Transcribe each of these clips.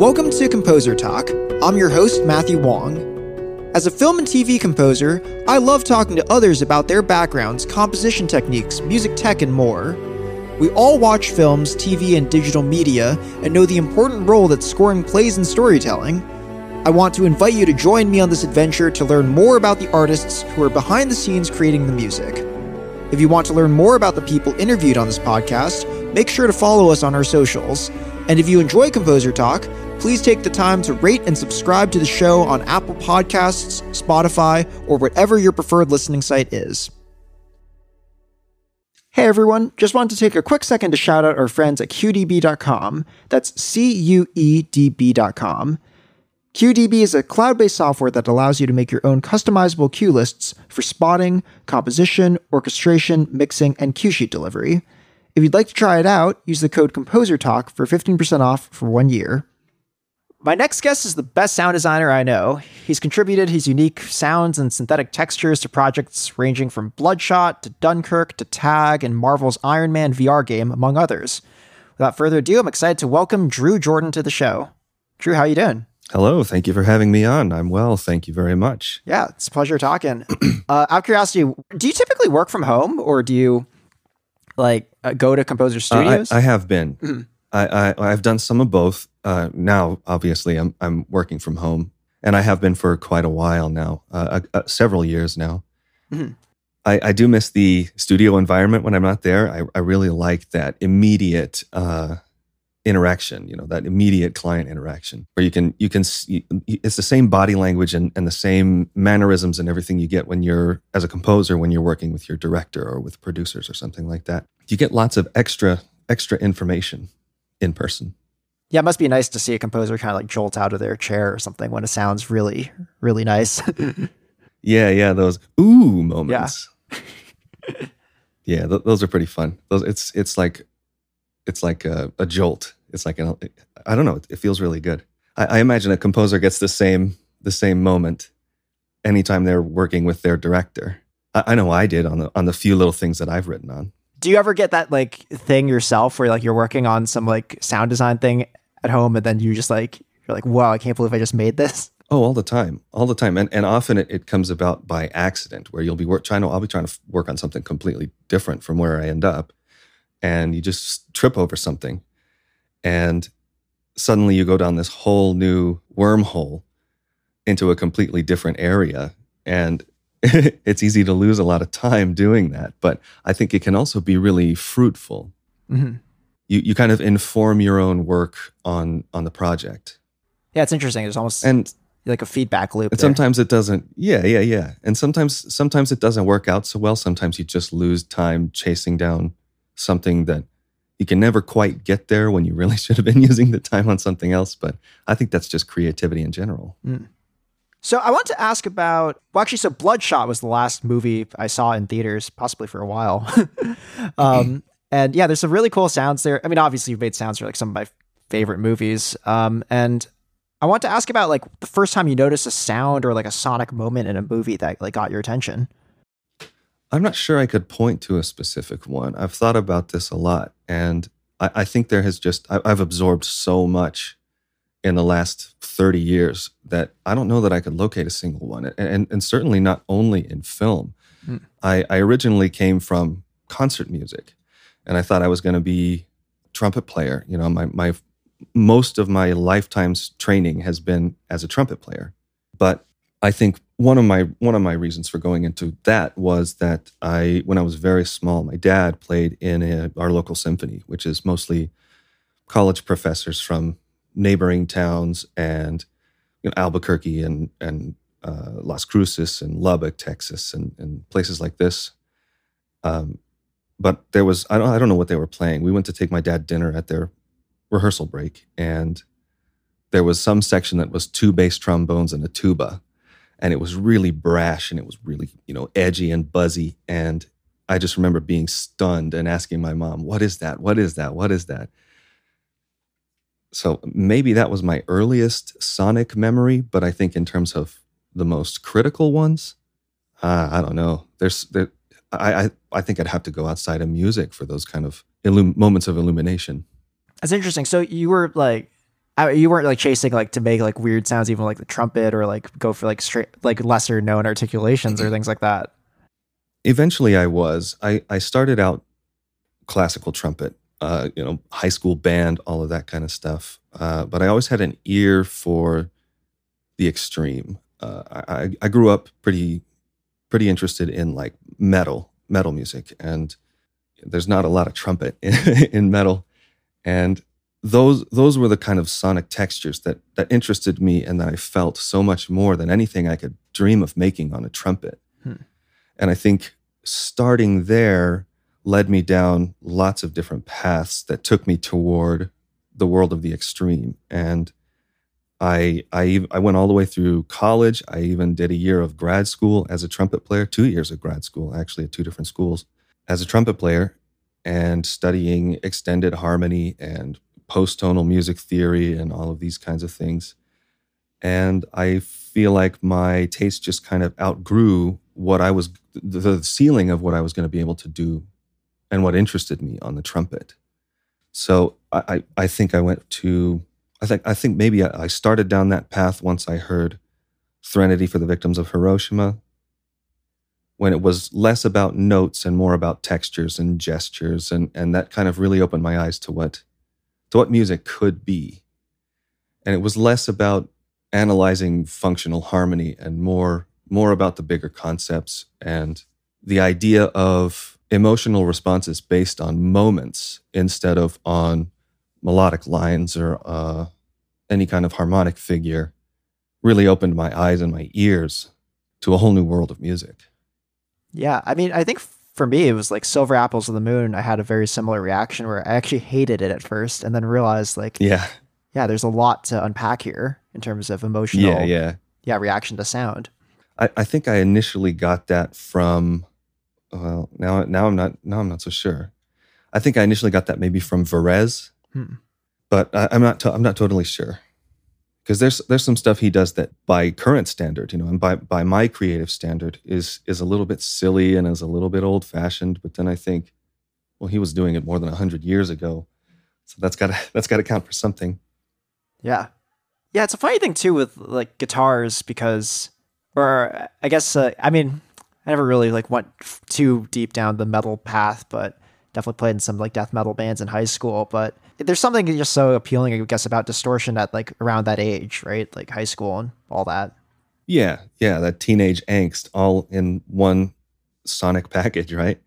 Welcome to Composer Talk. I'm your host, Matthew Wong. As a film and TV composer, I love talking to others about their backgrounds, composition techniques, music tech, and more. We all watch films, TV, and digital media and know the important role that scoring plays in storytelling. I want to invite you to join me on this adventure to learn more about the artists who are behind the scenes creating the music. If you want to learn more about the people interviewed on this podcast, make sure to follow us on our socials. And if you enjoy Composer Talk, please take the time to rate and subscribe to the show on Apple Podcasts, Spotify, or whatever your preferred listening site is. Hey everyone, just wanted to take a quick second to shout out our friends at CueDB.com. That's C U E D B.com. CueDB is a cloud based software that allows you to make your own customizable cue lists for spotting, composition, orchestration, mixing, and cue sheet delivery. If you'd like to try it out, use the code ComposerTalk for 15% off for one year. My next guest is the best sound designer I know. He's contributed his unique sounds and synthetic textures to projects ranging from Bloodshot to Dunkirk to Tag and Marvel's Iron Man VR game, among others. Without further ado, I'm excited to welcome Drew Jordan to the show. Drew, how are you doing? Hello, thank you for having me on. I'm well, thank you very much. Yeah, it's a pleasure talking. uh, out of curiosity, do you typically work from home or do you like uh, go to composer studios? Uh, I, I, have been. Mm-hmm. I, I have done some of both. Uh, now, obviously, I'm I'm working from home, and I have been for quite a while now, uh, uh, several years now. Mm-hmm. I, I, do miss the studio environment when I'm not there. I, I really like that immediate uh, interaction. You know, that immediate client interaction where you can you can it's the same body language and, and the same mannerisms and everything you get when you're as a composer when you're working with your director or with producers or something like that. You get lots of extra extra information in person. Yeah, it must be nice to see a composer kind of like jolt out of their chair or something when it sounds really, really nice. yeah, yeah, those ooh moments. Yeah, yeah, th- those are pretty fun. Those it's it's like it's like a, a jolt. It's like an I don't know. It, feels really good. I, I imagine a composer gets the same the same moment anytime they're working with their director. I, I know I did on the on the few little things that I've written on do you ever get that like thing yourself where like you're working on some like sound design thing at home and then you just like you're like wow i can't believe i just made this oh all the time all the time and, and often it, it comes about by accident where you'll be work, trying to i'll be trying to work on something completely different from where i end up and you just trip over something and suddenly you go down this whole new wormhole into a completely different area and it's easy to lose a lot of time doing that, but I think it can also be really fruitful. Mm-hmm. You you kind of inform your own work on on the project. Yeah, it's interesting. It's almost and like a feedback loop. And sometimes it doesn't. Yeah, yeah, yeah. And sometimes sometimes it doesn't work out so well. Sometimes you just lose time chasing down something that you can never quite get there when you really should have been using the time on something else. But I think that's just creativity in general. Mm. So I want to ask about well, actually, so Bloodshot was the last movie I saw in theaters, possibly for a while. um, and yeah, there's some really cool sounds there. I mean, obviously, you've made sounds for like some of my favorite movies. Um, and I want to ask about like the first time you noticed a sound or like a sonic moment in a movie that like got your attention. I'm not sure I could point to a specific one. I've thought about this a lot, and I, I think there has just I, I've absorbed so much in the last 30 years that I don't know that I could locate a single one. And, and, and certainly not only in film. Mm. I, I originally came from concert music and I thought I was going to be trumpet player. You know, my, my, most of my lifetime's training has been as a trumpet player. But I think one of my one of my reasons for going into that was that I when I was very small, my dad played in a, our local symphony, which is mostly college professors from neighboring towns and you know, Albuquerque and and uh, Las Cruces and Lubbock, Texas, and, and places like this. Um, but there was I don't I don't know what they were playing. We went to take my dad dinner at their rehearsal break, and there was some section that was two bass trombones and a tuba, and it was really brash and it was really you know edgy and buzzy. And I just remember being stunned and asking my mom, "What is that? What is that? What is that?" so maybe that was my earliest sonic memory but i think in terms of the most critical ones uh, i don't know there's there, I, I i think i'd have to go outside of music for those kind of illum- moments of illumination that's interesting so you were like I, you weren't like chasing like to make like weird sounds, even like the trumpet, or like go for like straight like lesser known articulations or things like that. Eventually, I was. I I started out classical trumpet, uh, you know, high school band, all of that kind of stuff. Uh, but I always had an ear for the extreme. Uh, I, I grew up pretty pretty interested in like metal metal music, and there's not a lot of trumpet in, in metal, and those those were the kind of sonic textures that that interested me and that I felt so much more than anything I could dream of making on a trumpet. Hmm. And I think starting there led me down lots of different paths that took me toward the world of the extreme. And I I I went all the way through college. I even did a year of grad school as a trumpet player, two years of grad school actually at two different schools as a trumpet player and studying extended harmony and post-tonal music theory and all of these kinds of things. And I feel like my taste just kind of outgrew what I was, the ceiling of what I was going to be able to do and what interested me on the trumpet. So I, I, think I went to, I think, I think maybe I, I started down that path once I heard Threnody for the Victims of Hiroshima, when it was less about notes and more about textures and gestures. And, and that kind of really opened my eyes to what to what music could be. And it was less about analyzing functional harmony and more more about the bigger concepts and the idea of emotional responses based on moments instead of on melodic lines or uh, any kind of harmonic figure really opened my eyes and my ears to a whole new world of music. Yeah, I mean, I think for me, it was like Silver Apples of the Moon. I had a very similar reaction where I actually hated it at first and then realized like, yeah, yeah, there's a lot to unpack here in terms of emotional, yeah, yeah, yeah, reaction to sound. I, I think I initially got that from, well, now now I'm not now I'm not so sure. I think I initially got that maybe from Varese, hmm. but I, I'm not to, I'm not totally sure because there's there's some stuff he does that by current standard, you know, and by by my creative standard is is a little bit silly and is a little bit old fashioned. But then I think, well, he was doing it more than hundred years ago, so that's got to that's got to count for something. Yeah, yeah. It's a funny thing too with like guitars because, or I guess uh, I mean I never really like went too deep down the metal path, but definitely played in some like death metal bands in high school. But there's something just so appealing, I guess, about distortion at like around that age, right? Like high school and all that. Yeah, yeah, that teenage angst all in one sonic package, right?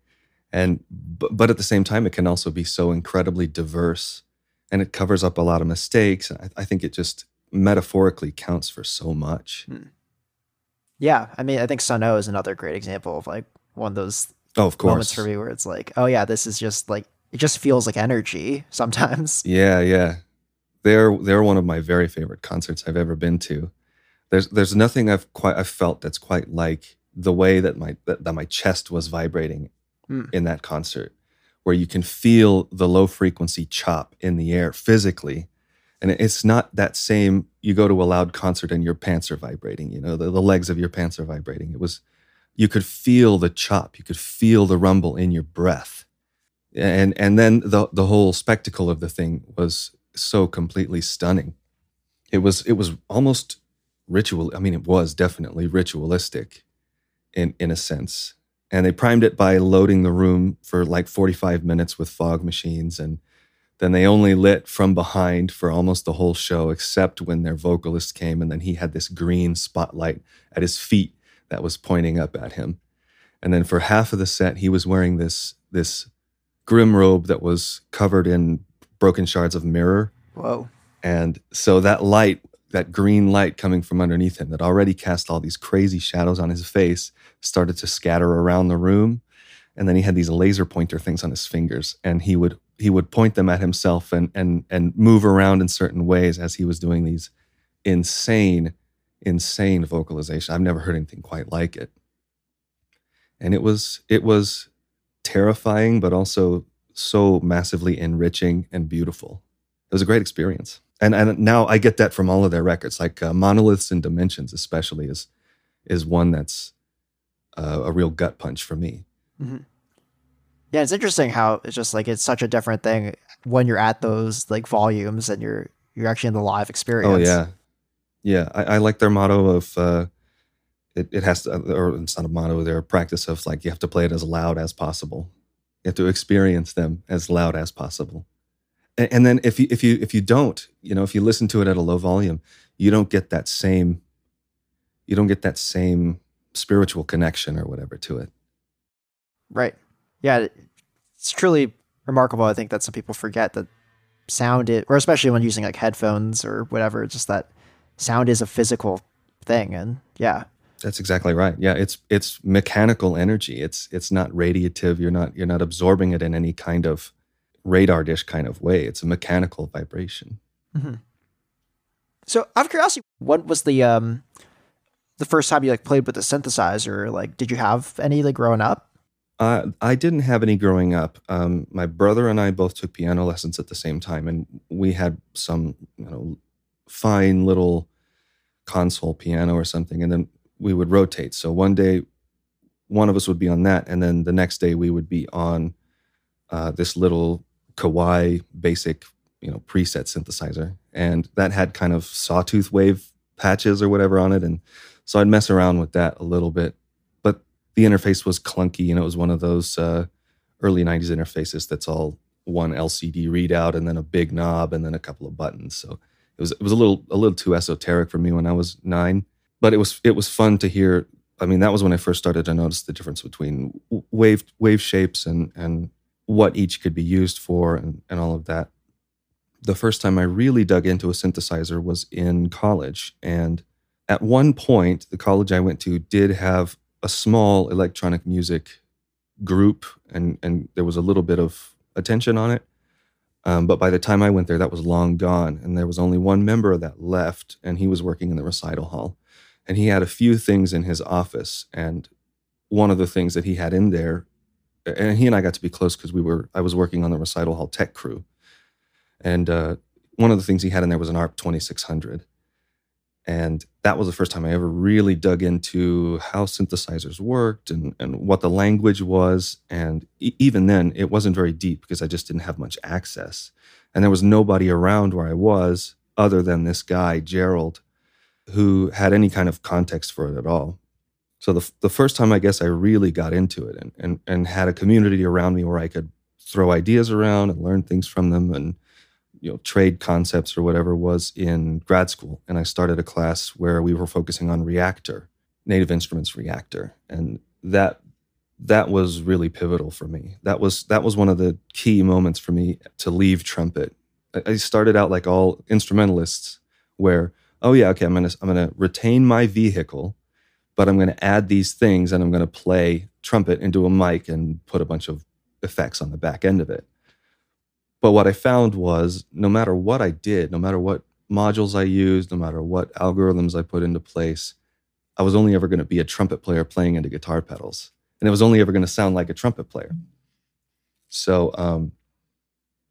And but, but at the same time, it can also be so incredibly diverse, and it covers up a lot of mistakes. I, I think it just metaphorically counts for so much. Hmm. Yeah, I mean, I think Sunn O))) is another great example of like one of those oh, of course. moments for me where it's like, oh yeah, this is just like it just feels like energy sometimes. Yeah, yeah. They're they're one of my very favorite concerts I've ever been to. There's there's nothing I've quite I've felt that's quite like the way that my that, that my chest was vibrating mm. in that concert, where you can feel the low frequency chop in the air physically. And it's not that same you go to a loud concert and your pants are vibrating, you know, the, the legs of your pants are vibrating. It was you could feel the chop, you could feel the rumble in your breath and and then the the whole spectacle of the thing was so completely stunning. It was it was almost ritual. I mean, it was definitely ritualistic, in in a sense. And they primed it by loading the room for like 45 minutes with fog machines, and then they only lit from behind for almost the whole show, except when their vocalist came, and then he had this green spotlight at his feet that was pointing up at him. And then for half of the set, he was wearing this this grim robe that was covered in broken shards of mirror. Whoa. And so that light, that green light coming from underneath him that already cast all these crazy shadows on his face, started to scatter around the room. And then he had these laser pointer things on his fingers, and he would he would point them at himself and and and move around in certain ways as he was doing these insane, insane vocalization. I've never heard anything quite like it. And it was it was terrifying, but also so massively enriching and beautiful. It was a great experience. And, and now I get that from all of their records, like uh, Monoliths and Dimensions, especially, is, is one that's uh, a real gut punch for me. Mm-hmm. Yeah, it's interesting how it's just like it's such a different thing when you're at those like volumes and you're you're actually in the live experience. Oh yeah, yeah. I, I like their motto of uh, it. It has to, uh, or it's not a motto. Their practice of like you have to play it as loud as possible. You have to experience them as loud as possible. And, and then if you if you if you don't, you know, if you listen to it at a low volume, you don't get that same. You don't get that same spiritual connection or whatever to it. Right. Yeah. It's truly remarkable. I think that some people forget that sound it, or especially when using like headphones or whatever, just that sound is a physical thing. And yeah. That's exactly right. Yeah, it's it's mechanical energy. It's it's not radiative. You're not you're not absorbing it in any kind of radar dish kind of way. It's a mechanical vibration. Mm-hmm. So, out of curiosity, what was the um the first time you like played with the synthesizer? Like, did you have any like growing up? Uh, I didn't have any growing up. Um, my brother and I both took piano lessons at the same time, and we had some, you know, fine little console piano or something, and then we would rotate. So one day, one of us would be on that, and then the next day we would be on uh, this little Kawai basic, you know, preset synthesizer, and that had kind of sawtooth wave patches or whatever on it, and so I'd mess around with that a little bit. But the interface was clunky, and it was one of those uh, early '90s interfaces that's all one LCD readout and then a big knob and then a couple of buttons. So it was it was a little a little too esoteric for me when I was nine but it was it was fun to hear. I mean, that was when I first started to notice the difference between wave wave shapes and and what each could be used for and, and all of that. The first time I really dug into a synthesizer was in college. And at one point, the college I went to did have a small electronic music group, and, and there was a little bit of attention on it. Um, but by the time I went there, that was long gone. And there was only one member that left, and he was working in the recital hall and he had a few things in his office and one of the things that he had in there and he and i got to be close because we were i was working on the recital hall tech crew. And uh, one of the things he had in there was an arp 2600 and that was the first time i ever really dug into how synthesizers worked and, and what the language was. And e- even then it wasn't very deep because i just didn't have much access. And there was nobody around where i was other than this guy gerald who had any kind of context for it at all. So the, the first time I guess I really got into it and, and, and had a community around me where I could throw ideas around and learn things from them and you know trade concepts or whatever was in grad school. And I started a class where we were focusing on Reaktor Native Instruments Reaktor And that that was really pivotal for me. That was that was one of the key moments for me to leave trumpet. I started out like all instrumentalists where oh yeah, okay, I'm gonna I'm gonna retain my vehicle, but I'm gonna add these things and I'm gonna play trumpet into a mic and put a bunch of effects on the back end of it. But what I found was no matter what I did, no matter what modules I used, no matter what algorithms I put into place, I was only ever going to be a trumpet player playing into guitar pedals. And it was only ever going to sound like a trumpet player. So um,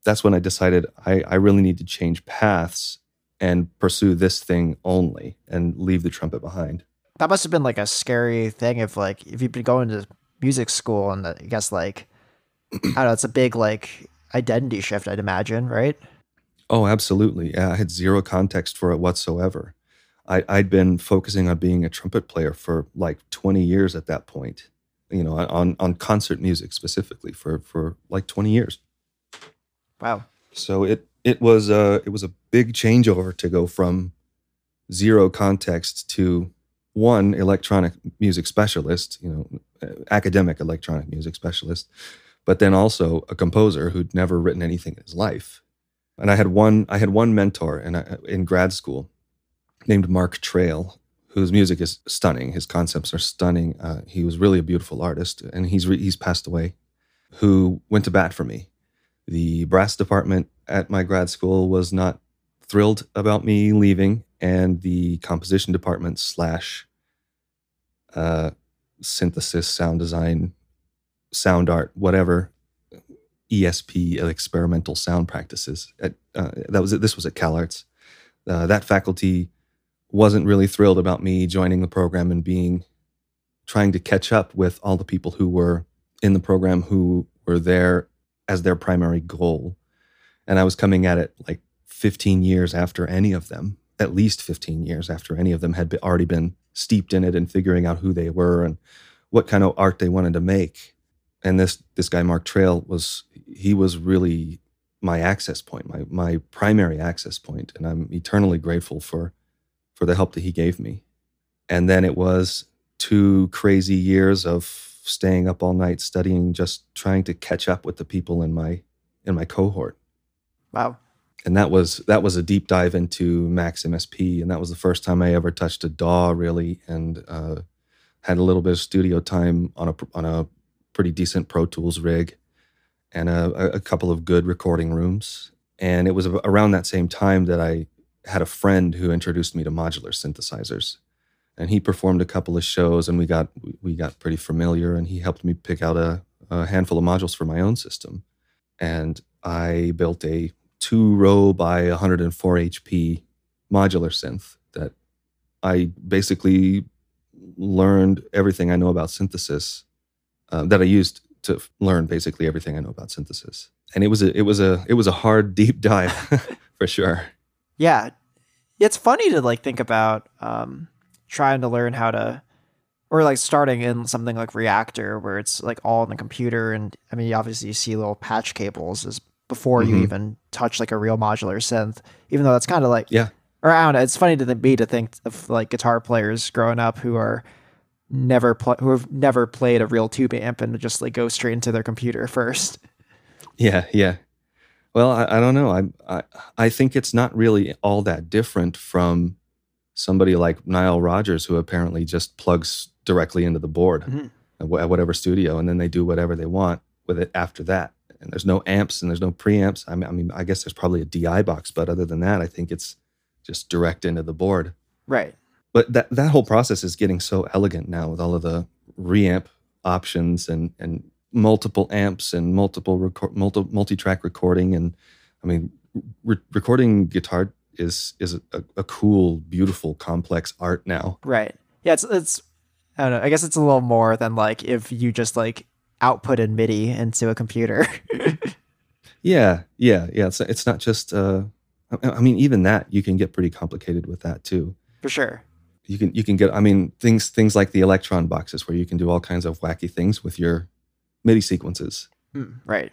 that's when I decided I, I really need to change paths and pursue this thing only and leave the trumpet behind. That must have been like a scary thing if like if you've been going to music school and I guess like I don't know, it's a big like identity shift, I'd imagine, right? Oh, absolutely. Yeah, I had zero context for it whatsoever. I, I'd been focusing on being a trumpet player for like 20 years at that point, you know, on, on concert music specifically for, for like 20 years. Wow. So it, it was a it was a big changeover to go from zero context to one electronic music specialist, you know, academic electronic music specialist, but then also a composer who'd never written anything in his life. And I had one I had one mentor in in grad school named Mark Trayle, whose music is stunning. His concepts are stunning. Uh, he was really a beautiful artist, and he's re- he's passed away. Who went to bat for me. The brass department at my grad school was not thrilled about me leaving, and the composition department slash uh, synthesis, sound design, sound art, whatever ESP, experimental sound practices. At, uh, that was. This was at CalArts. Uh, that faculty wasn't really thrilled about me joining the program and being trying to catch up with all the people who were in the program who were there as their primary goal and I was coming at it like 15 years after any of them, at least 15 years after any of them had already been steeped in it and figuring out who they were and what kind of art they wanted to make. And this this guy Mark Trayle was he was really my access point, my my primary access point, and I'm eternally grateful for for the help that he gave me. And then it was two crazy years of staying up all night studying, just trying to catch up with the people in my in my cohort. Wow. And that was that was a deep dive into Max MSP, and that was the first time I ever touched a DAW really, and uh, had a little bit of studio time on a on a pretty decent Pro Tools rig, and a, a couple of good recording rooms. And it was around that same time that I had a friend who introduced me to modular synthesizers and he performed a couple of shows and we got we got pretty familiar and he helped me pick out a, a handful of modules for my own system and i built a two row by 104 hp modular synth that i basically learned everything i know about synthesis uh, that i used to learn basically everything i know about synthesis. And it was a it was a it was a hard deep dive for sure. Yeah. It's funny to like think about um trying to learn how to or like starting in something like Reaktor where it's like all in the computer. And i mean obviously you see little patch cables as before mm-hmm. you even touch like a real modular synth even though that's kind of like yeah or i don't know it's funny to me to think of like guitar players growing up who are never pl- who have never played a real tube amp and just like go straight into their computer first yeah yeah well i, I don't know I, I i think it's not really all that different from somebody like Nile Rodgers, who apparently just plugs directly into the board mm-hmm. at whatever studio, and then they do whatever they want with it after that. And there's no amps and there's no preamps. I mean, I mean, I guess there's probably a DI box, but other than that, I think it's just direct into the board. Right. But that that whole process is getting so elegant now with all of the reamp options and and multiple amps and multiple record multi multi track recording and I mean re- recording guitar is is a, a cool, beautiful, complex art now. Right. Yeah. It's it's I don't know. I guess it's a little more than like if you just like outputted MIDI into a computer. yeah. Yeah. Yeah. It's it's not just. uh I mean, even that you can get pretty complicated with that too. For sure. You can you can get. I mean, things things like the Elektron boxes where you can do all kinds of wacky things with your MIDI sequences. Mm, right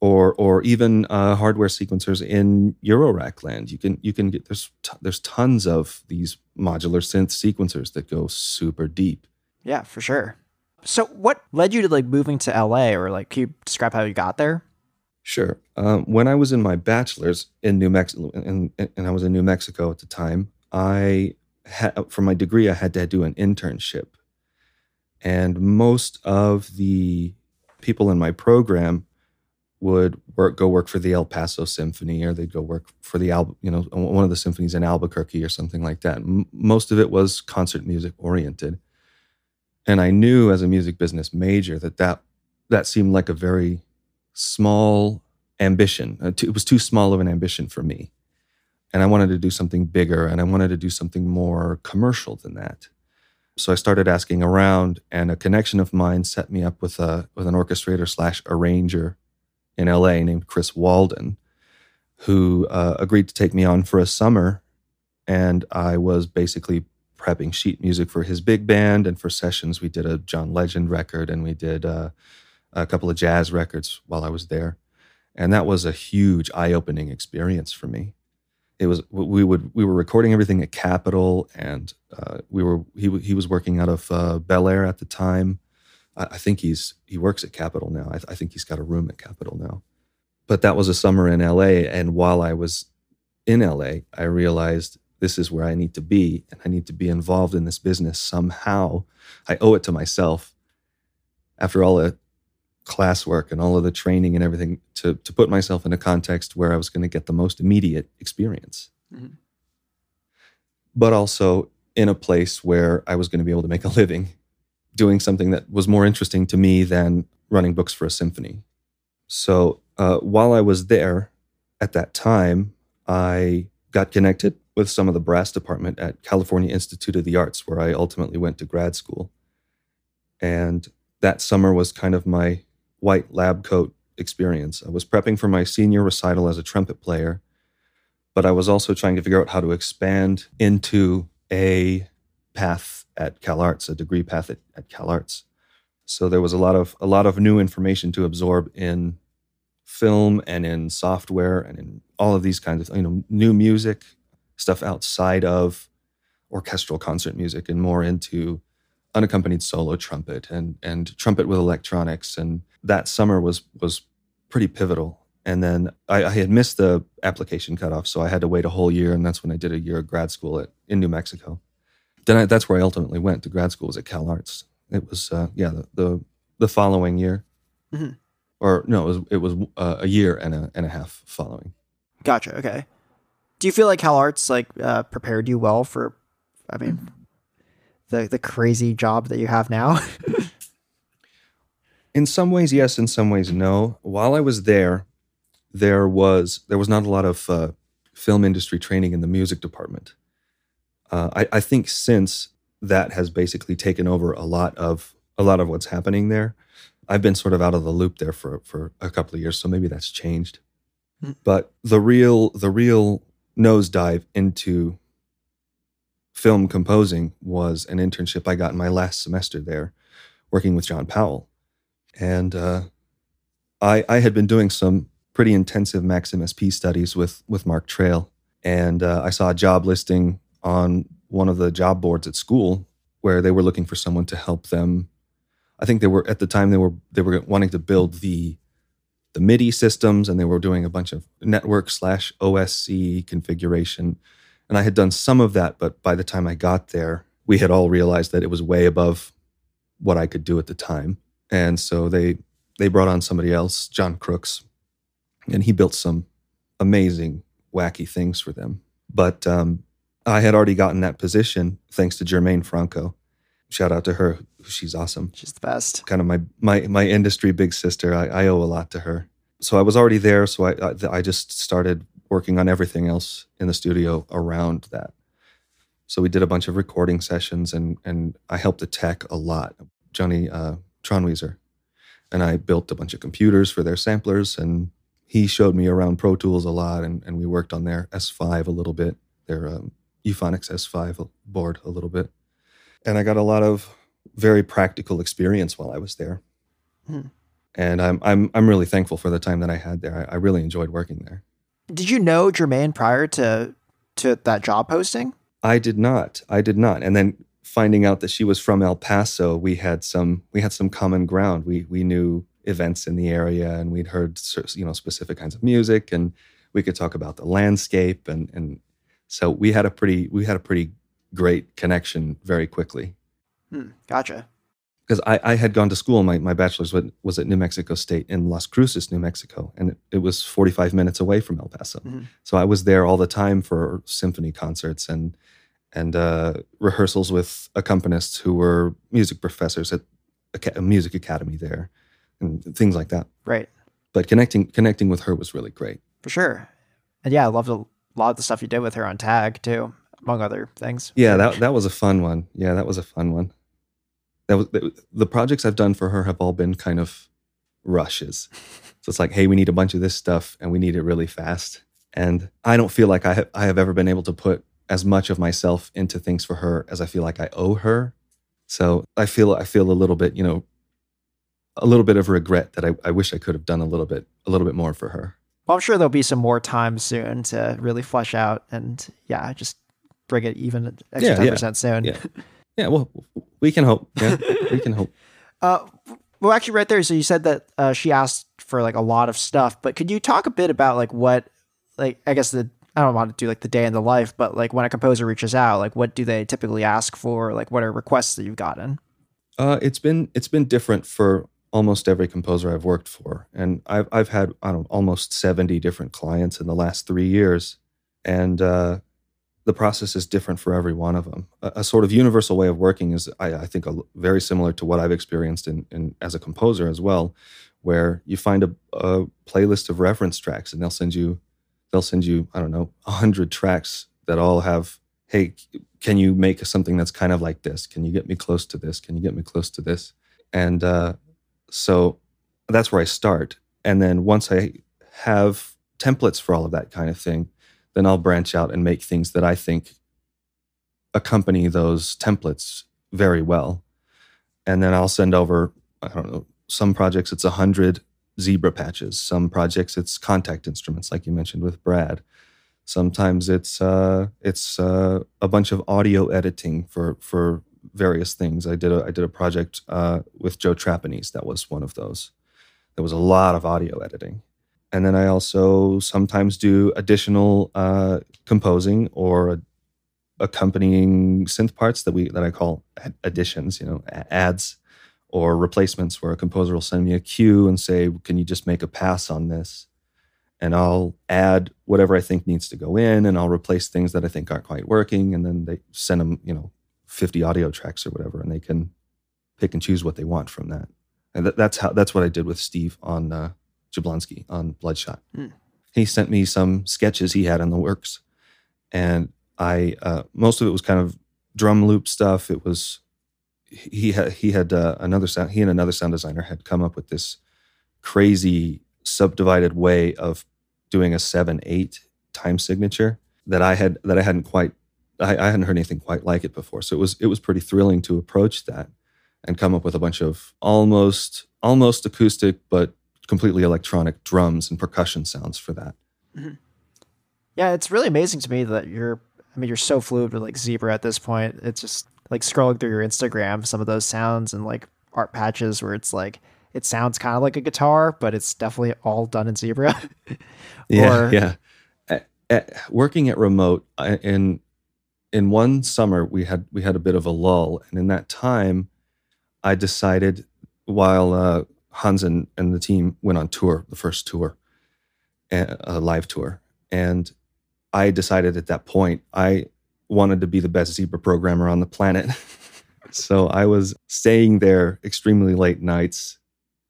or or even uh, hardware sequencers in Eurorack land. You can you can get there's t- there's tons of these modular synth sequencers that go super deep. Yeah, for sure. So, what led you to like moving to LA, or like can you describe how you got there? Sure. Um, when I was in my bachelor's in New Mexico, and, and I was in New Mexico at the time, I had for my degree I had to do an internship, and most of the people in my program would work go work for the El Paso Symphony or they'd go work for the Al, you know one of the symphonies in Albuquerque or something like that. M- most of it was concert music oriented, and I knew as a music business major that that that seemed like a very small ambition. Uh, it was too small of an ambition for me, and I wanted to do something bigger and I wanted to do something more commercial than that. So I started asking around, and a connection of mine set me up with a with an orchestrator slash arranger in LA named Chris Walden, who uh, agreed to take me on for a summer. And I was basically prepping sheet music for his big band. And for sessions, we did a John Legend record and we did uh, a couple of jazz records while I was there. And that was a huge eye opening experience for me. It was we would we were recording everything at Capitol, and uh, we were he he was working out of uh, Bel Air at the time, I, think he's he works at Capitol now. I, th- I think he's got a room at Capitol now. But that was a summer in LA, and while I was in LA, I realized this is where I need to be, and I need to be involved in this business somehow. I owe it to myself. After all the classwork and all of the training and everything, to to put myself in a context where I was going to get the most immediate experience, mm-hmm. but also in a place where I was going to be able to make a living doing something that was more interesting to me than running books for a symphony. So uh, while I was there at that time, I got connected with some of the brass department at California Institute of the Arts, where I ultimately went to grad school. And that summer was kind of my white lab coat experience. I was prepping for my senior recital as a trumpet player, but I was also trying to figure out how to expand into a path at CalArts, a degree path at, at CalArts. So there was a lot of a lot of new information to absorb in film and in software and in all of these kinds of you know new music stuff outside of orchestral concert music and more into unaccompanied solo trumpet and and trumpet with electronics. And that summer was was pretty pivotal. And then I, I, had missed the application cutoff so i had to wait a whole year and that's when i did a year of grad school at, in new mexico. Then I, that's where i ultimately went to grad school was at cal arts. It was uh, yeah the, the, the following year. Mm-hmm. or no it was it was uh, a year and a and a half following. Gotcha okay do you feel like cal arts like uh, prepared you well for i mean the the crazy job that you have now? in some ways, yes. In some ways, no. While I was there, there was there was not a lot of uh, film industry training in the music department. Uh, I, I think since that has basically taken over a lot of a lot of what's happening there. I've been sort of out of the loop there for for a couple of years, so maybe that's changed. Mm. But the real the real nosedive into film composing was an internship I got in my last semester there, working with John Powell. And uh, I, I had been doing some pretty intensive Max MSP studies with, with Mark Trayle. And uh, I saw a job listing on one of the job boards at school where they were looking for someone to help them. I think they were at the time they were they were wanting to build the the MIDI systems and they were doing a bunch of network slash OSC configuration and I had done some of that, but by the time I got there, we had all realized that it was way above what I could do at the time. And so they they brought on somebody else, John Crooks, and he built some amazing, wacky things for them. But um, I had already gotten that position thanks to Germaine Franco. Shout out to her; she's awesome. She's the best. Kind of my my my industry big sister. I, I owe a lot to her. So I was already there. So I I, I just started working on everything else in the studio around that. So we did a bunch of recording sessions, and and I helped the tech a lot. Johnny uh, Tronwieser and I built a bunch of computers for their samplers, and he showed me around Pro Tools a lot, and, and we worked on their S5 a little bit, their um, Euphonix S5 board a little bit, and I got a lot of very practical experience while I was there. Hmm. And I'm I'm I'm really thankful for the time that I had there. I, I really enjoyed working there. Did you know Germaine prior to to that job posting? I did not. I did not. And then finding out that she was from El Paso, we had some we had some common ground. We we knew events in the area, and we'd heard you know specific kinds of music, and we could talk about the landscape, and and so we had a pretty we had a pretty great connection very quickly. Hmm, gotcha because I, I, had gone to school. My, my bachelor's was at New Mexico State in Las Cruces, New Mexico, and it, it was 45 minutes away from El Paso. Mm-hmm. So I was there all the time for symphony concerts and and uh, rehearsals with accompanists who were music professors at a music academy there, and things like that. Right. But connecting connecting with her was really great. For sure, and yeah, I loved a lot of the stuff you did with her on Tag too, among other things. Yeah, that that was a fun one. Yeah, that was a fun one that was the projects I've done for her have all been kind of rushes. So it's like, hey, we need a bunch of this stuff and we need it really fast. And I don't feel like I have, I have ever been able to put as much of myself into things for her as I feel like I owe her. So I feel I feel a little bit, you know, a little bit of regret that I, I wish I could have done a little bit a little bit more for her. Well, I'm sure there'll be some more time soon to really flesh out and yeah, just bring it even extra ten percent soon. Yeah. Yeah, well, we can hope. Yeah, we can hope. Uh, well, actually, right there. So you said that uh, she asked for like a lot of stuff, but could you talk a bit about like what, like I guess the I don't want to do like the day in the life, but like when a composer reaches out, like what do they typically ask for? Like what are requests that you've gotten? Uh, it's been it's been different for almost every composer I've worked for, and I've I've had I don't know, almost seventy different clients in the last three years, and uh, the process is different for every one of them. A, a sort of universal way of working is, I, I think, a, very similar to what I've experienced in, in, as a composer as well, where you find a, a, playlist of reference tracks, and they'll send you, they'll send you, I don't know, hundred tracks that all have, hey, can you make something that's kind of like this? Can you get me close to this? Can you get me close to this? And uh, so that's where I start. And then once I have templates for all of that kind of thing, then I'll branch out and make things that I think accompany those templates very well. And then I'll send over, I don't know, some projects it's 100 zebra patches. Some projects it's Kontakt instruments, like you mentioned with Brad. Sometimes it's uh, it's uh, a bunch of audio editing for for various things. I did a I did a project uh, with Joe Trapanese that was one of those. There was a lot of audio editing, and then I also sometimes do additional uh, composing or accompanying synth parts that we that I call additions. You know, ads or replacements where a composer will send me a cue and say, "Can you just make a pass on this?" And I'll add whatever I think needs to go in, and I'll replace things that I think aren't quite working, and then they send them, you know, 50 audio tracks or whatever, and they can pick and choose what they want from that. And that, that's how that's what I did with Steve on uh, Jablonski on Bloodshot. Mm. He sent me some sketches he had in the works, and I uh, most of it was kind of drum loop stuff. It was he had he had uh, another sound he and another sound designer had come up with this crazy subdivided way of doing a seven eight time signature that I had that I hadn't quite I, I hadn't heard anything quite like it before. So it was it was pretty thrilling to approach that and come up with a bunch of almost almost acoustic but completely electronic drums and percussion sounds for that. Mm-hmm. Yeah, it's really amazing to me that you're I mean you're so fluid with like Zebra at this point. It's just like scrolling through your Instagram, some of those sounds and like art patches where it's like it sounds kind of like a guitar, but it's definitely all done in Zebra. yeah, or, yeah. At, at, working at remote in in one summer we had we had a bit of a lull, and in that time, I decided while uh, Hans and, and the team went on tour, the first tour, a live tour, and I decided at that point I wanted to be the best zebra programmer on the planet. so I was staying there extremely late nights,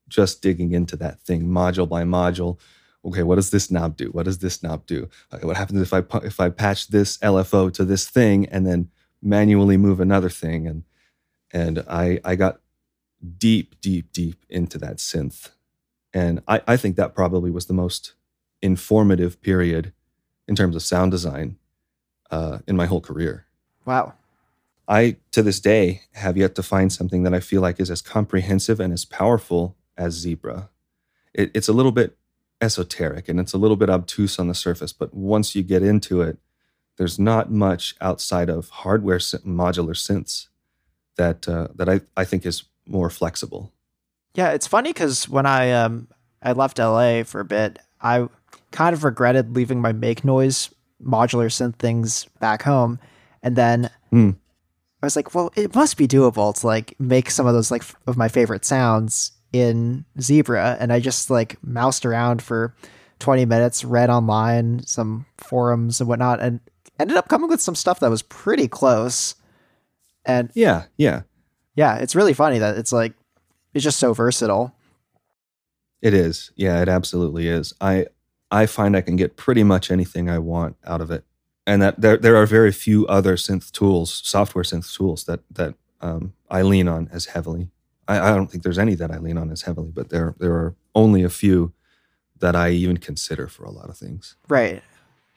just digging into that thing module by module, okay, what does this knob do? What does this knob do? Okay, what happens if I if I patch this LFO to this thing and then manually move another thing? And and I I got deep, deep, deep into that synth, and I I think that probably was the most informative period in terms of sound design uh, in my whole career. Wow. I, to this day, have yet to find something that I feel like is as comprehensive and as powerful as Zebra. It, it's a little bit esoteric and it's a little bit obtuse on the surface, but once you get into it, there's not much outside of hardware modular synths that uh, that I, I think is more flexible. Yeah, it's funny because when I um I left LA for a bit, I kind of regretted leaving my make noise modular synth things back home, and then mm. I was like, well, it must be doable to like make some of those like f- of my favorite sounds in Zebra, and I just like moused around for 20 minutes, read online some forums and whatnot, and ended up coming with some stuff that was pretty close. And yeah, yeah, yeah, it's really funny that it's like it's just so versatile. It is, yeah, it absolutely is. I I find I can get pretty much anything I want out of it, and that there there are very few other synth tools, software synth tools that that um, I lean on as heavily. I, I don't think there's any that I lean on as heavily, but there there are only a few that I even consider for a lot of things. Right.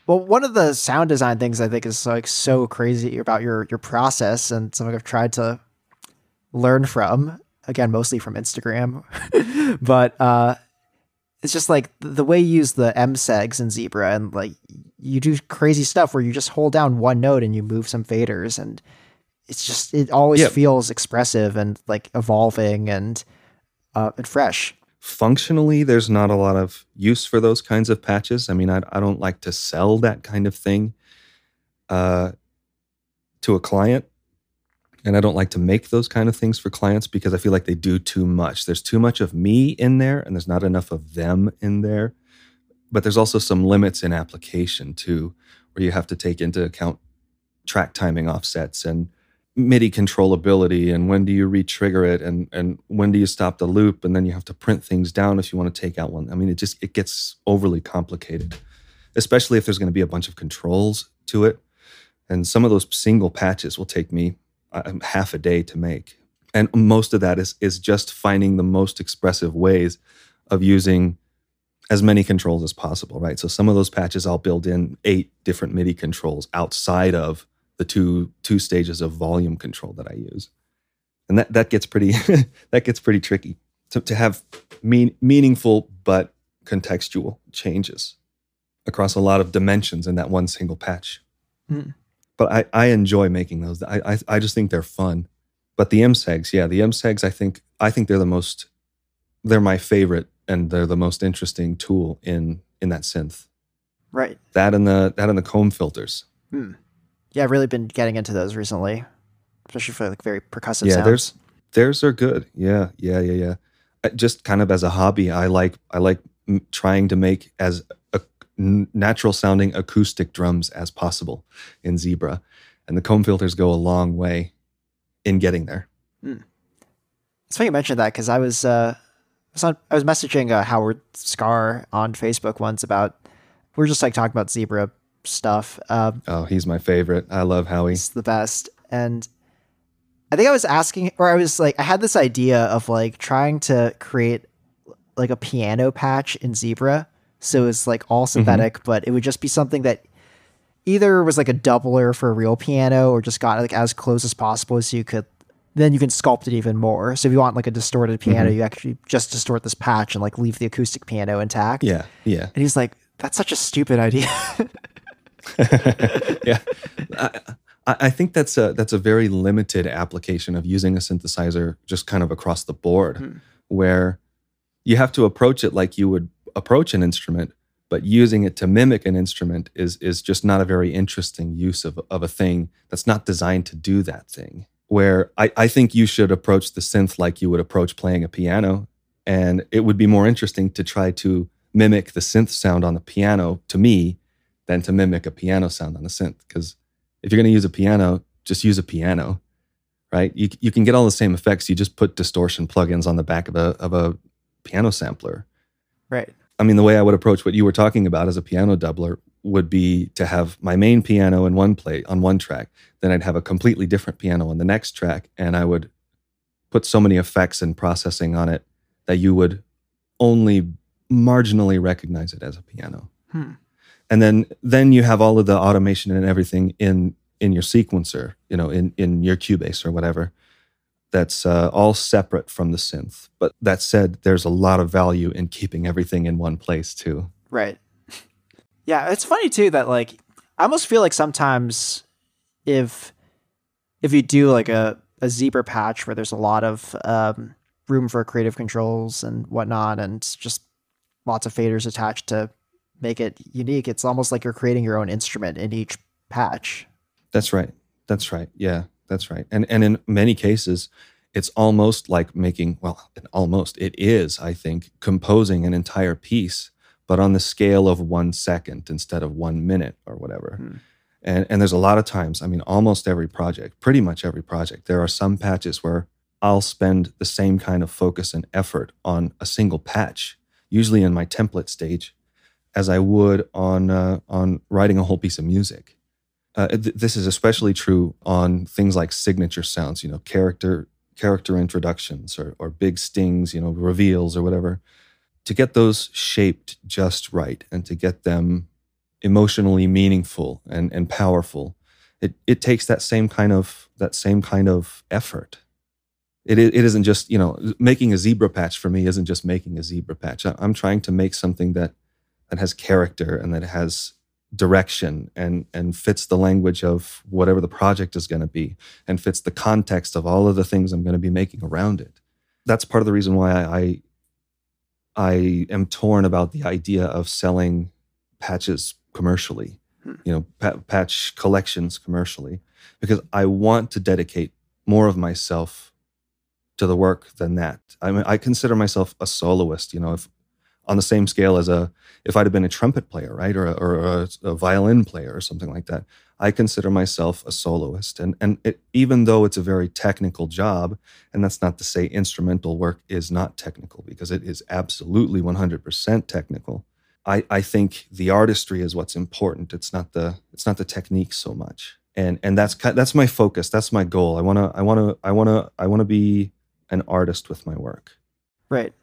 Well, one of the sound design things I think is like so crazy about your your process and something I've tried to learn from again mostly from Instagram, but uh, it's just like the way you use the MSEGs in Zebra and like you do crazy stuff where you just hold down one note and you move some faders and it's just it always yep. feels expressive and like evolving and uh, and fresh. Functionally, there's not a lot of use for those kinds of patches. I mean, I, I don't like to sell that kind of thing uh, to a client, and I don't like to make those kind of things for clients because I feel like they do too much. There's too much of me in there, and there's not enough of them in there. But there's also some limits in application too, where you have to take into account track timing offsets and MIDI controllability and when do you re-trigger it and and when do you stop the loop and then you have to print things down if you want to take out one. I mean, it just it gets overly complicated, especially if there's going to be a bunch of controls to it. And some of those single patches will take me half a day to make, and most of that is is just finding the most expressive ways of using as many controls as possible, right? So some of those patches I'll build in eight different MIDI controls outside of the two two stages of volume control that I use, and that that gets pretty that gets pretty tricky to to have mean, meaningful but contextual changes across a lot of dimensions in that one single patch. Mm. But I I enjoy making those. I, I I just think they're fun. But the MSEGs, yeah, the MSEGs, I think I think they're the most they're my favorite and they're the most interesting tool in in that synth. Right. That and the that and the comb filters. Hmm. Yeah, I've really been getting into those recently, especially for like very percussive yeah, sounds. there's theirs are good. Yeah, yeah, yeah, yeah. Just kind of as a hobby, I like I like m- trying to make as a, natural sounding acoustic drums as possible in Zebra, and the comb filters go a long way in getting there. It's funny you mentioned that because I was uh, I was, on, I was messaging uh, Howard Scarr on Facebook once about we are just like talking about zebra stuff. Um, Oh, he's my favorite. I love Howie. He's the best, and I think I was asking, or I was like, I had this idea of like trying to create like a piano patch in zebra, so it's like all synthetic, but it would just be something that either was like a doubler for a real piano or just got like as close as possible so you could then you can sculpt it even more. So if you want like a distorted piano, you actually just distort this patch and like leave the acoustic piano intact. Yeah, yeah. And he's like, that's such a stupid idea. yeah, I, I think that's a that's a very limited application of using a synthesizer just kind of across the board, Hmm. where you have to approach it like you would approach an instrument, but using it to mimic an instrument is is just not a very interesting use of of a thing that's not designed to do that thing. Where I, I think you should approach the synth like you would approach playing a piano, and it would be more interesting to try to mimic the synth sound on the piano to me than to mimic a piano sound on the synth. Because if you're going to use a piano, just use a piano, right? You, you can get all the same effects. You just put distortion plugins on the back of a, of a piano sampler. right. I mean, the way I would approach what you were talking about as a piano doubler would be to have my main piano in one plate on one track. Then I'd have a completely different piano on the next track, and I would put so many effects and processing on it that you would only marginally recognize it as a piano. Hmm. And then then you have all of the automation and everything in in your sequencer, you know, in in your Cubase or whatever that's uh, all separate from the synth. But that said, there's a lot of value in keeping everything in one place too. Right. Yeah, it's funny too that like I almost feel like sometimes if if you do like a, a zebra patch where there's a lot of um, room for creative controls and whatnot and just lots of faders attached to make it unique, it's almost like you're creating your own instrument in each patch. That's right. That's right. Yeah, that's right. And and in many cases, it's almost like making well, almost it is. I think composing an entire piece, but on the scale of one second instead of one minute or whatever. Hmm. And and there's a lot of times. I mean, almost every project, pretty much every project, there are some patches where I'll spend the same kind of focus and effort on a single patch, usually in my template stage, as I would on uh, on writing a whole piece of music. Uh, th- this is especially true on things like signature sounds, you know, character character introductions or, or big stings, you know, reveals or whatever. To get those shaped just right and to get them emotionally meaningful and, and powerful, it, it takes that same kind of that same kind of effort. It, it isn't just, you know, making a zebra patch for me isn't just making a zebra patch. I'm trying to make something that that has character and that has direction and and fits the language of whatever the project is going to be and fits the context of all of the things I'm going to be making around it. That's part of the reason why I I, I am torn about the idea of selling patches commercially, Hmm. you know, pa- patch collections commercially, because I want to dedicate more of myself to the work than that. I mean, I consider myself a soloist. You know, if on the same scale as a if I'd have been a trumpet player, right, or a, or a, a violin player or something like that, I consider myself a soloist. And and it, even though it's a very technical job, and that's not to say instrumental work is not technical because it is absolutely 100% technical. I, I think the artistry is what's important. It's not the it's not the technique so much. And and that's that's my focus. That's my goal. I wanna I wanna I wanna I wanna be an artist with my work. Right.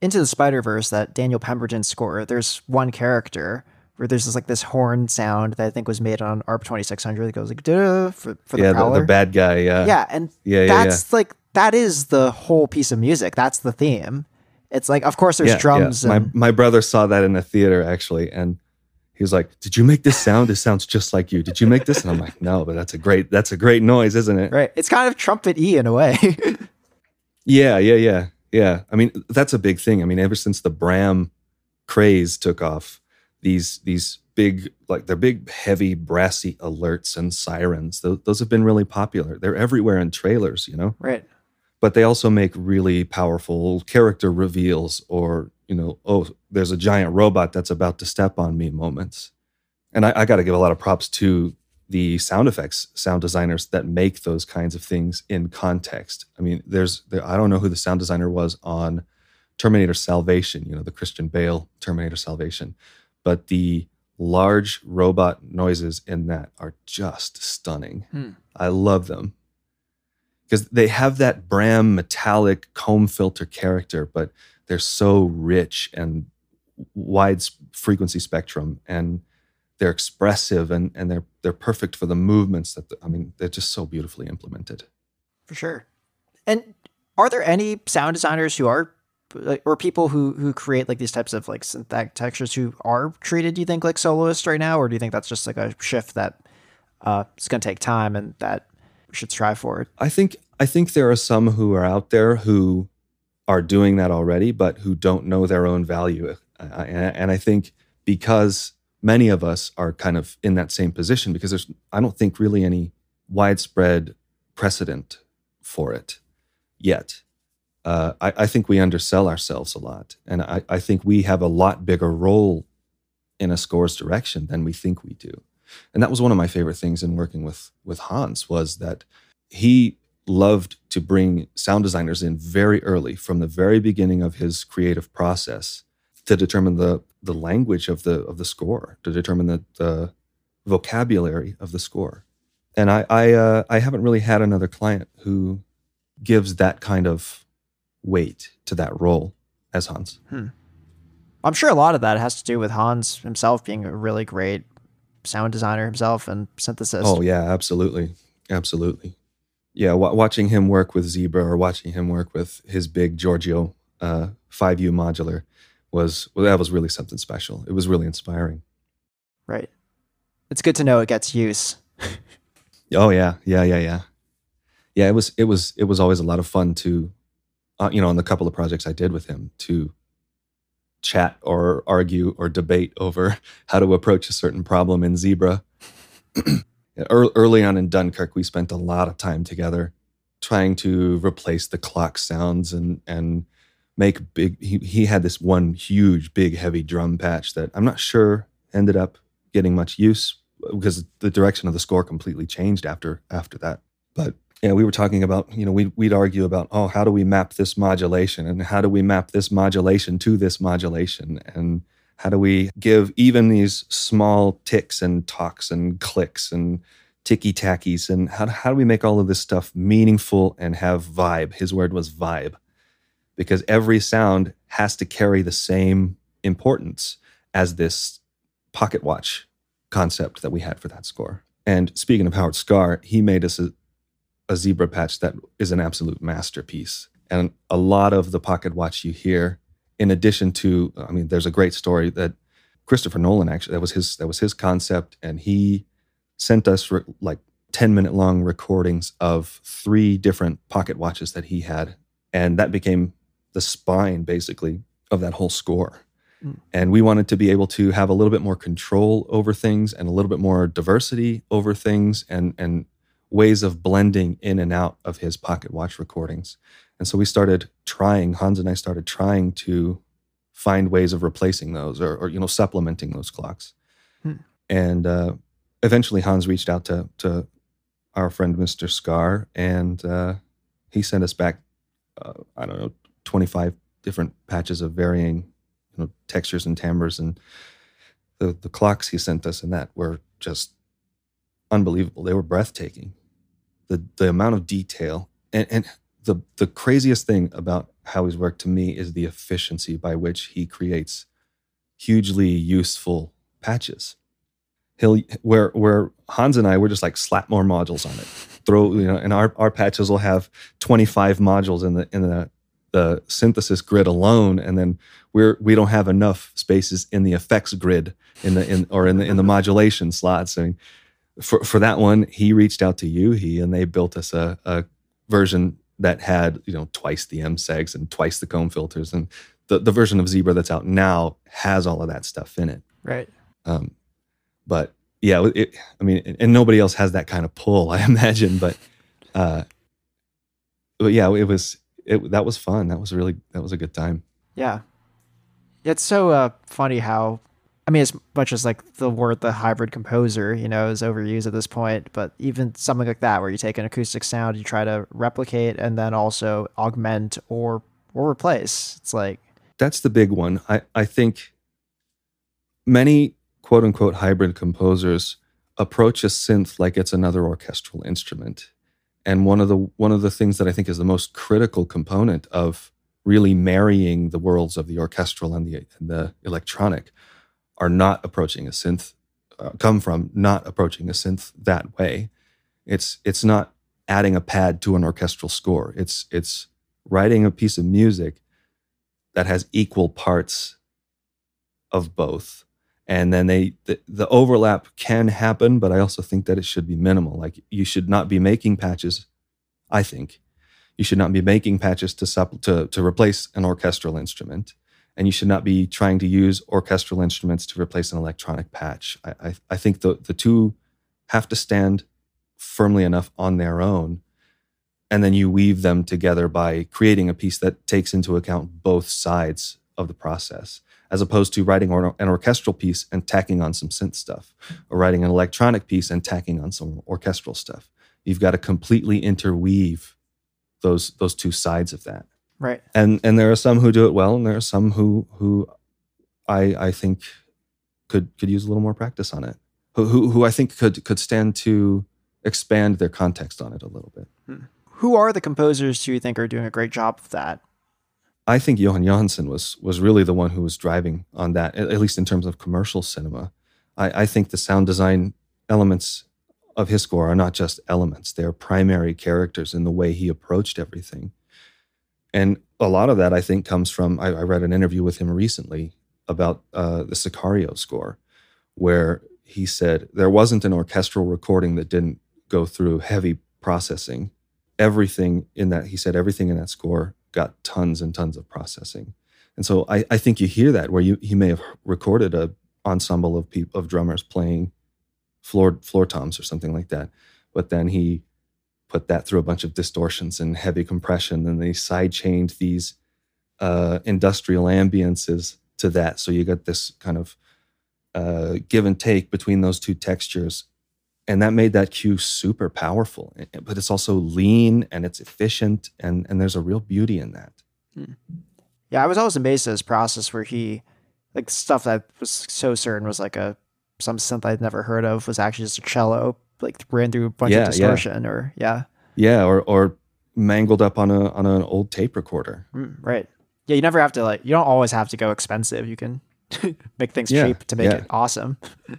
Into the Spider Verse, that Daniel Pemberton score, there's one character where there's this like this horn sound that I think was made on ARP 2600 that goes like for for the yeah. The, the bad guy. Yeah, yeah, and yeah, yeah, that's like that is the whole piece of music. That's the theme. It's like, of course, there's yeah, drums. Yeah. And, my my brother saw that in a theater actually, and he was like, "Did you make this sound? It sounds just like you. Did you make this?" And I'm like, "No, but that's a great that's a great noise, isn't it?" Right. It's kind of trumpet y in a way. yeah, yeah, yeah, yeah. I mean, that's a big thing. I mean, ever since the Bram craze took off, these these big like they're big heavy brassy alerts and sirens those, those have been really popular they're everywhere in trailers you know right but they also make really powerful character reveals or you know oh there's a giant robot that's about to step on me moments and i, I got to give a lot of props to the sound effects sound designers that make those kinds of things in context i mean there's there, i don't know who the sound designer was on terminator salvation you know the christian bale terminator salvation but the large robot noises in that are just stunning. Hmm. I love them because they have that Bram metallic comb filter character, but they're so rich and wide frequency spectrum and they're expressive and, and they're they're perfect for the movements that the, I mean they're just so beautifully implemented. For sure. And are there any sound designers who are or people who who create like these types of like synthetic textures who are treated do you think like soloists right now or do you think that's just like a shift that uh it's going to take time and that we should strive for it i think i think there are some who are out there who are doing that already but who don't know their own value and i think because many of us are kind of in that same position because there's i don't think really any widespread precedent for it yet uh, I, I, think we undersell ourselves a lot. And I, I, think we have a lot bigger role in a score's direction than we think we do. And that was one of my favorite things in working with, with Hans was that he loved to bring sound designers in very early from the very beginning of his creative process to determine the, the language of the, of the score, to determine the, the vocabulary of the score. And I, I, uh, I haven't really had another client who gives that kind of weight to that role as Hans. Hmm. I'm sure a lot of that has to do with Hans himself being a really great sound designer himself and synthesist. Oh yeah, absolutely, absolutely. Yeah, w- watching him work with Zebra or watching him work with his big Giorgio uh, 5U modular was well, that was really something special. It was really inspiring. Right. It's good to know it gets use. oh yeah, yeah, yeah, yeah. Yeah, it was it was it was always a lot of fun to uh, you know, on the couple of projects I did with him to chat or argue or debate over how to approach a certain problem in Zebra. Early on in Dunkirk, we spent a lot of time together trying to replace the clock sounds and and make big. He, he had this one huge, big, heavy drum patch that I'm not sure ended up getting much use because the direction of the score completely changed after after that. But yeah, we were talking about, you know, we'd, we'd argue about, oh, how do we map this modulation and how do we map this modulation to this modulation? And how do we give even these small ticks and talks and clicks and ticky tackies? And how, how do we make all of this stuff meaningful and have vibe? His word was vibe, because every sound has to carry the same importance as this pocket watch concept that we had for that score. And speaking of Howard Scarr, he made us a, a zebra patch that is an absolute masterpiece. And a lot of the pocket watch you hear, in addition to, I mean, there's a great story that Christopher Nolan actually that was his that was his concept, and he sent us re- like 10 minute long recordings of three different pocket watches that he had, and that became the spine basically of that whole score. Mm. And we wanted to be able to have a little bit more control over things and a little bit more diversity over things and and ways of blending in and out of his pocket watch recordings. And so we started trying, Hans and I started trying to find ways of replacing those or, or you know, supplementing those clocks. Hmm. And uh, eventually Hans reached out to, to our friend, Mr. Scarr, and uh, he sent us back, uh, I don't know, 25 different patches of varying you know, textures and timbres. And the, the clocks he sent us and that were just unbelievable. They were breathtaking. The the amount of detail and, and the the craziest thing about how he's worked to me is the efficiency by which he creates hugely useful patches. He'll where where Hans and I we're just like slap more modules on it. Throw you know, and our, our patches will have 25 modules in the in the the synthesis grid alone, and then we're we don't have enough spaces in the effects grid in the in or in the in the modulation slots. I mean, for for that one, he reached out to u-he and they built us a, a version that had you know twice the MSEGs and twice the comb filters, and the the version of Zebra that's out now has all of that stuff in it. Right. Um, but yeah, it, I mean, and nobody else has that kind of pull, I imagine. But, uh, but yeah, it was it that was fun. That was really that was a good time. Yeah, it's so uh, funny how I mean, as much as like the word the hybrid composer, you know, is overused at this point, but even something like that, where you take an acoustic sound, you try to replicate, and then also augment or or replace. It's like that's the big one. I I think many quote unquote hybrid composers approach a synth like it's another orchestral instrument. And one of the one of the things that I think is the most critical component of really marrying the worlds of the orchestral and the and the electronic are not approaching a synth uh, come from not approaching a synth that way. It's it's not adding a pad to an orchestral score. It's it's writing a piece of music that has equal parts of both and then they the, the, overlap can happen but i also think that it should be minimal. Like you should not be making patches i think. You should not be making patches to supp- to, to replace an orchestral instrument. And you should not be trying to use orchestral instruments to replace an electronic patch. I, I, I think the, the two have to stand firmly enough on their own. And then you weave them together by creating a piece that takes into account both sides of the process as opposed to writing an orchestral piece and tacking on some synth stuff, or writing an electronic piece and tacking on some orchestral stuff. You've got to completely interweave those those two sides of that. Right. And and there are some who do it well, and there are some who who I I think could could use a little more practice on it. Who who, who I think could could stand to expand their context on it a little bit. Hmm. Who are the composers who you think are doing a great job of that? I think Johan Jóhannsson was was really the one who was driving on that, at least in terms of commercial cinema. I, I think the sound design elements of his score are not just elements; they're primary characters in the way he approached everything. And a lot of that, I think, comes from I, I read an interview with him recently about uh, the Sicario score, where he said there wasn't an orchestral recording that didn't go through heavy processing. Everything in that, he said, everything in that score got tons and tons of processing. And so I, I think you hear that where you he may have recorded a ensemble of people of drummers playing floor floor toms or something like that, but then he put that through a bunch of distortions and heavy compression, and they sidechained these uh, industrial ambiances to that. So you got this kind of uh, give and take between those two textures and that made that cue super powerful but it's also lean and it's efficient and and there's a real beauty in that. Hmm. yeah i was always amazed at his process where he like stuff that was so certain was like a some synth i'd never heard of was actually just a cello like ran through a bunch yeah, of distortion yeah. or yeah. Yeah or or mangled up on a on an old tape recorder. Mm, right. Yeah you never have to like you don't always have to go expensive. You can make things yeah, cheap to make it awesome.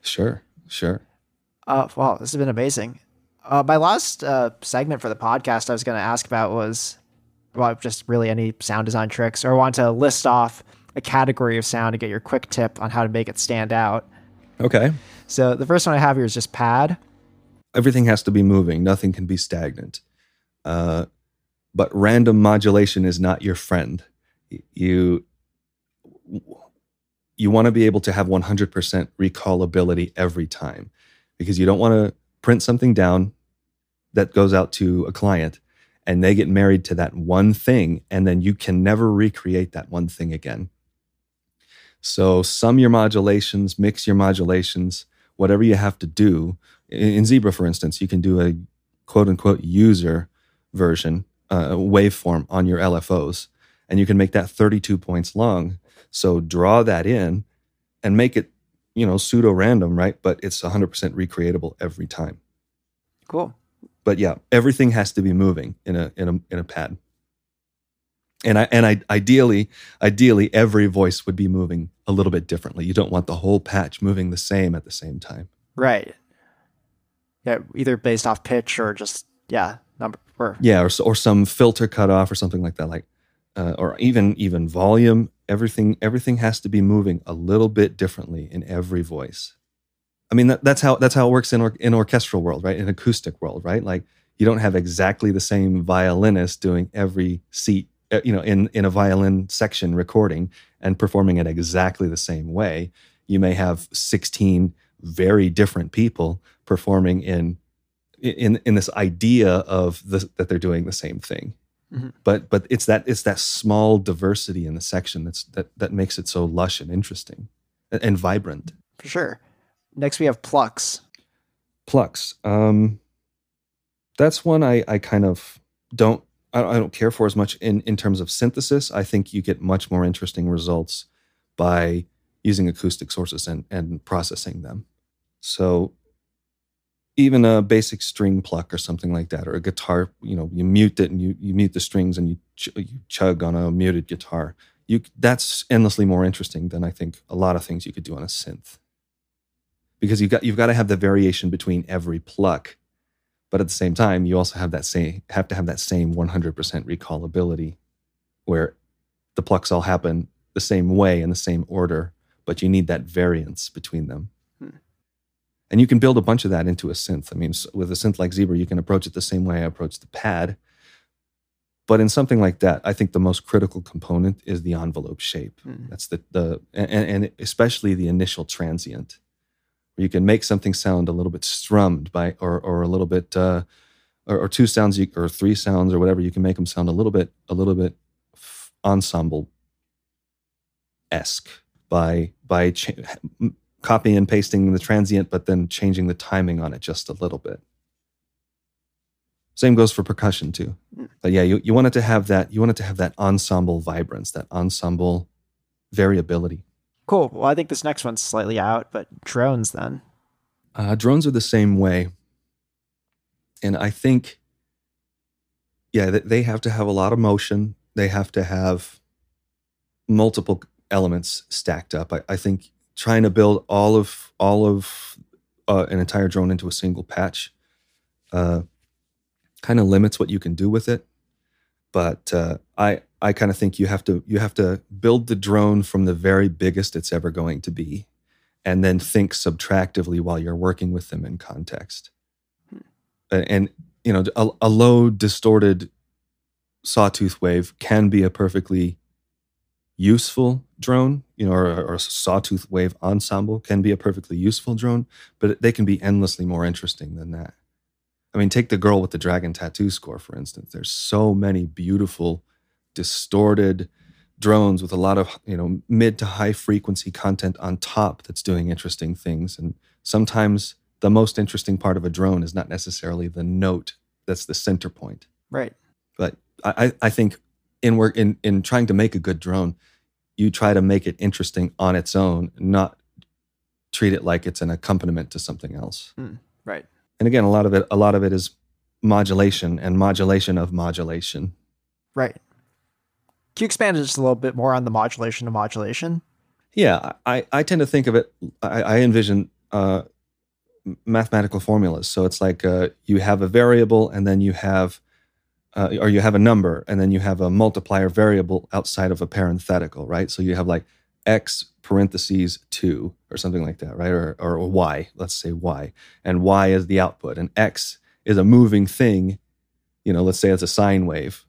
Sure sure uh, wow, this has been amazing. Uh, my last uh, segment for the podcast I was going to ask about was well, just really any sound design tricks, or I want to list off a category of sound to get your quick tip on how to make it stand out. Okay. So the first one I have here is just pad. Everything has to be moving. Nothing can be stagnant. Uh, but random modulation is not your friend. You you want to be able to have 100% recallability every time because you don't want to print something down that goes out to a client and they get married to that one thing and then you can never recreate that one thing again. So sum your modulations, mix your modulations, whatever you have to do. In, Zebra, for instance, you can do a quote unquote user version, uh, waveform on your LFOs, and you can make that 32 points long. So draw that in and make it you know, pseudo random, right? But it's 100% recreatable every time. Cool. but yeah, everything has to be moving in a in a in a pad. And I and I ideally ideally every voice would be moving a little bit differently. You don't want the whole patch moving the same at the same time. Right. Yeah, either based off pitch or just yeah number. Or, yeah, or or some filter cut off or something like that. Like uh, or even even volume everything everything has to be moving a little bit differently in every voice. I mean that, that's how that's how it works in or, in orchestral world right? In acoustic world right? Like you don't have exactly the same violinist doing every seat uh, you know in in a violin section recording and performing it exactly the same way. You may have 16 very different people performing in in in this idea of the, that they're doing the same thing Mm-hmm. But but it's that it's that small diversity in the section that's that that makes it so lush and interesting and, and vibrant. For sure. Next we have Plucks. Plucks. Um, that's one I I kind of don't I, I don't care for as much in in terms of synthesis. I think you get much more interesting results by using acoustic sources and and processing them. So even a basic string pluck or something like that, or a guitar, you know, you mute it and you, you mute the strings and you, ch- you chug on a muted guitar. You, that's endlessly more interesting than I think a lot of things you could do on a synth. Because you've got, you've got to have the variation between every pluck. But at the same time, you also have that same, have to have that same 100% recallability where the plucks all happen the same way in the same order, but you need that variance between them. And you can build a bunch of that into a synth. I mean, with a synth like Zebra, you can approach it the same way I approach the pad. But in something like that, I think the most critical component is the envelope shape. Mm. That's the the and, and, especially the initial transient, where you can make something sound a little bit strummed by or or a little bit uh, or, or two sounds or three sounds or whatever. You can make them sound a little bit a little bit ensemble esque by by cha- copying and pasting the transient, but then changing the timing on it just a little bit. Same goes for percussion too. But yeah, you, you want it to have that, you want it to have that ensemble vibrance, that ensemble variability. Cool. Well, I think this next one's slightly out, but drones then. Uh, drones are the same way. And I think, yeah, they have to have a lot of motion. They have to have multiple elements stacked up. I, I think trying to build all of all of uh, an entire drone into a single patch uh, kind of limits what you can do with it. But uh, I I kind of think you have to you have to build the drone from the very biggest it's ever going to be, and then think subtractively while you're working with them in context. Hmm. And you know, a, a low distorted sawtooth wave can be a perfectly useful drone, you know, or, or, a sawtooth wave ensemble can be a perfectly useful drone, but they can be endlessly more interesting than that. I mean, take the girl with the dragon tattoo score, for instance. There's so many beautiful, distorted drones with a lot of, you know, mid to high frequency content on top that's doing interesting things. And sometimes the most interesting part of a drone is not necessarily the note that's the center point. Right. But I, I think in work in in trying to make a good drone, you try to make it interesting on its own, not treat it like it's an accompaniment to something else. Mm, right. And again, a lot of it a lot of it is modulation and modulation of modulation. Right. Can you expand just a little bit more on the modulation of modulation? Yeah, I, I tend to think of it. I, I envision uh, mathematical formulas. So it's like uh, you have a variable, and then you have uh, or you have a number and then you have a multiplier variable outside of a parenthetical, right? So you have like x parentheses 2 or something like that, right? Or, or, y, let's say y. And y is the output. And x is a moving thing, you know, let's say it's a sine wave.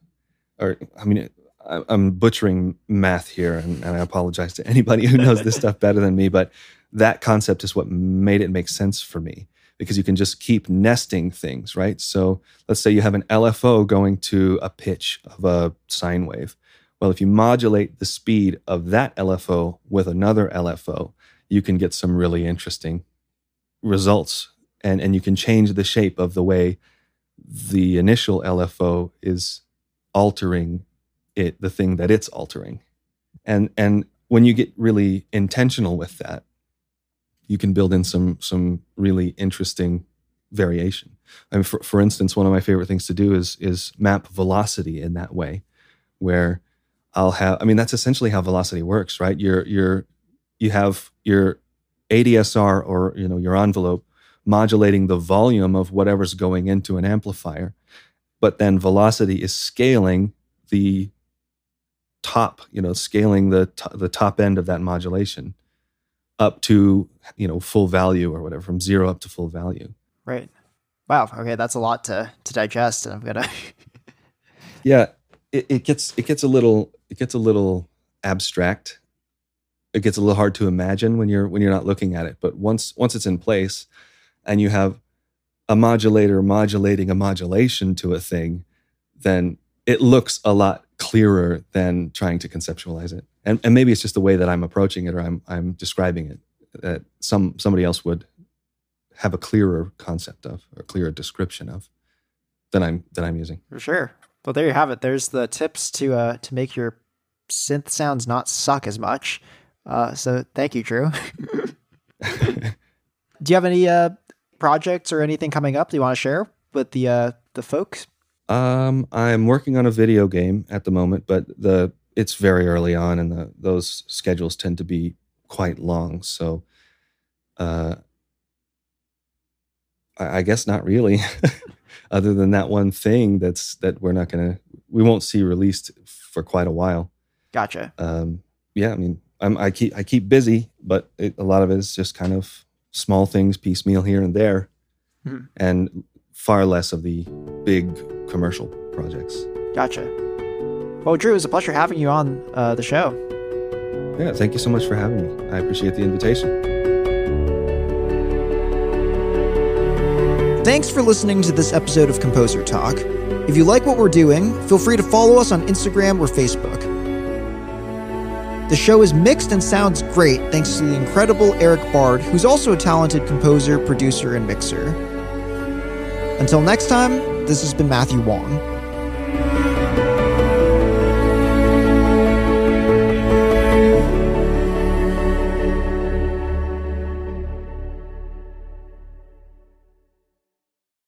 Or, I mean, I'm butchering math here and, and I apologize to anybody who knows this stuff better than me, but that concept is what made it make sense for me because you can just keep nesting things, right? So let's say you have an LFO going to a pitch of a sine wave. Well, if you modulate the speed of that LFO with another LFO, you can get some really interesting results. And, and you can change the shape of the way the initial LFO is altering it, the thing that it's altering. And, and when you get really intentional with that, you can build in some some really interesting variation. I mean, for, for instance, one of my favorite things to do is is map velocity in that way, where I'll have. I mean, that's essentially how velocity works, right? You're you're you have your ADSR or you know your envelope modulating the volume of whatever's going into an amplifier, but then velocity is scaling the top, you know, scaling the t- the top end of that modulation up to you know full value or whatever, from zero up to full value. Right. Wow. Okay, that's a lot to to digest, and I'm gonna. yeah, it, it gets it gets a little it gets a little abstract. It gets a little hard to imagine when you're when you're not looking at it. But once once it's in place, and you have a modulator modulating a modulation to a thing, then it looks a lot clearer than trying to conceptualize it. And, and maybe it's just the way that I'm approaching it or I'm, I'm describing it that some somebody else would have a clearer concept of or clearer description of than I'm than I'm using. For sure. Well, there you have it. There's the tips to uh, to make your synth sounds not suck as much. Uh, so thank you, Drew. Do you have any uh, projects or anything coming up that you want to share with the uh, the folks? Um, I'm working on a video game at the moment, but the it's very early on, and the those schedules tend to be quite long. So, uh, I, I guess not really. Other than that one thing that's that we're not gonna we won't see released for quite a while. Gotcha. Um, yeah, I mean, I'm, I keep I keep busy, but it, a lot of it is just kind of small things, piecemeal here and there, hmm. and far less of the big commercial projects. Gotcha. Well, Drew, it was a pleasure having you on uh, the show. Yeah, thank you so much for having me. I appreciate the invitation. Thanks for listening to this episode of Composer Talk. If you like what we're doing, feel free to follow us on Instagram or Facebook. The show is mixed and sounds great thanks to the incredible Eric Bard, who's also a talented composer, producer, and mixer. Until next time, this has been Matthew Wong.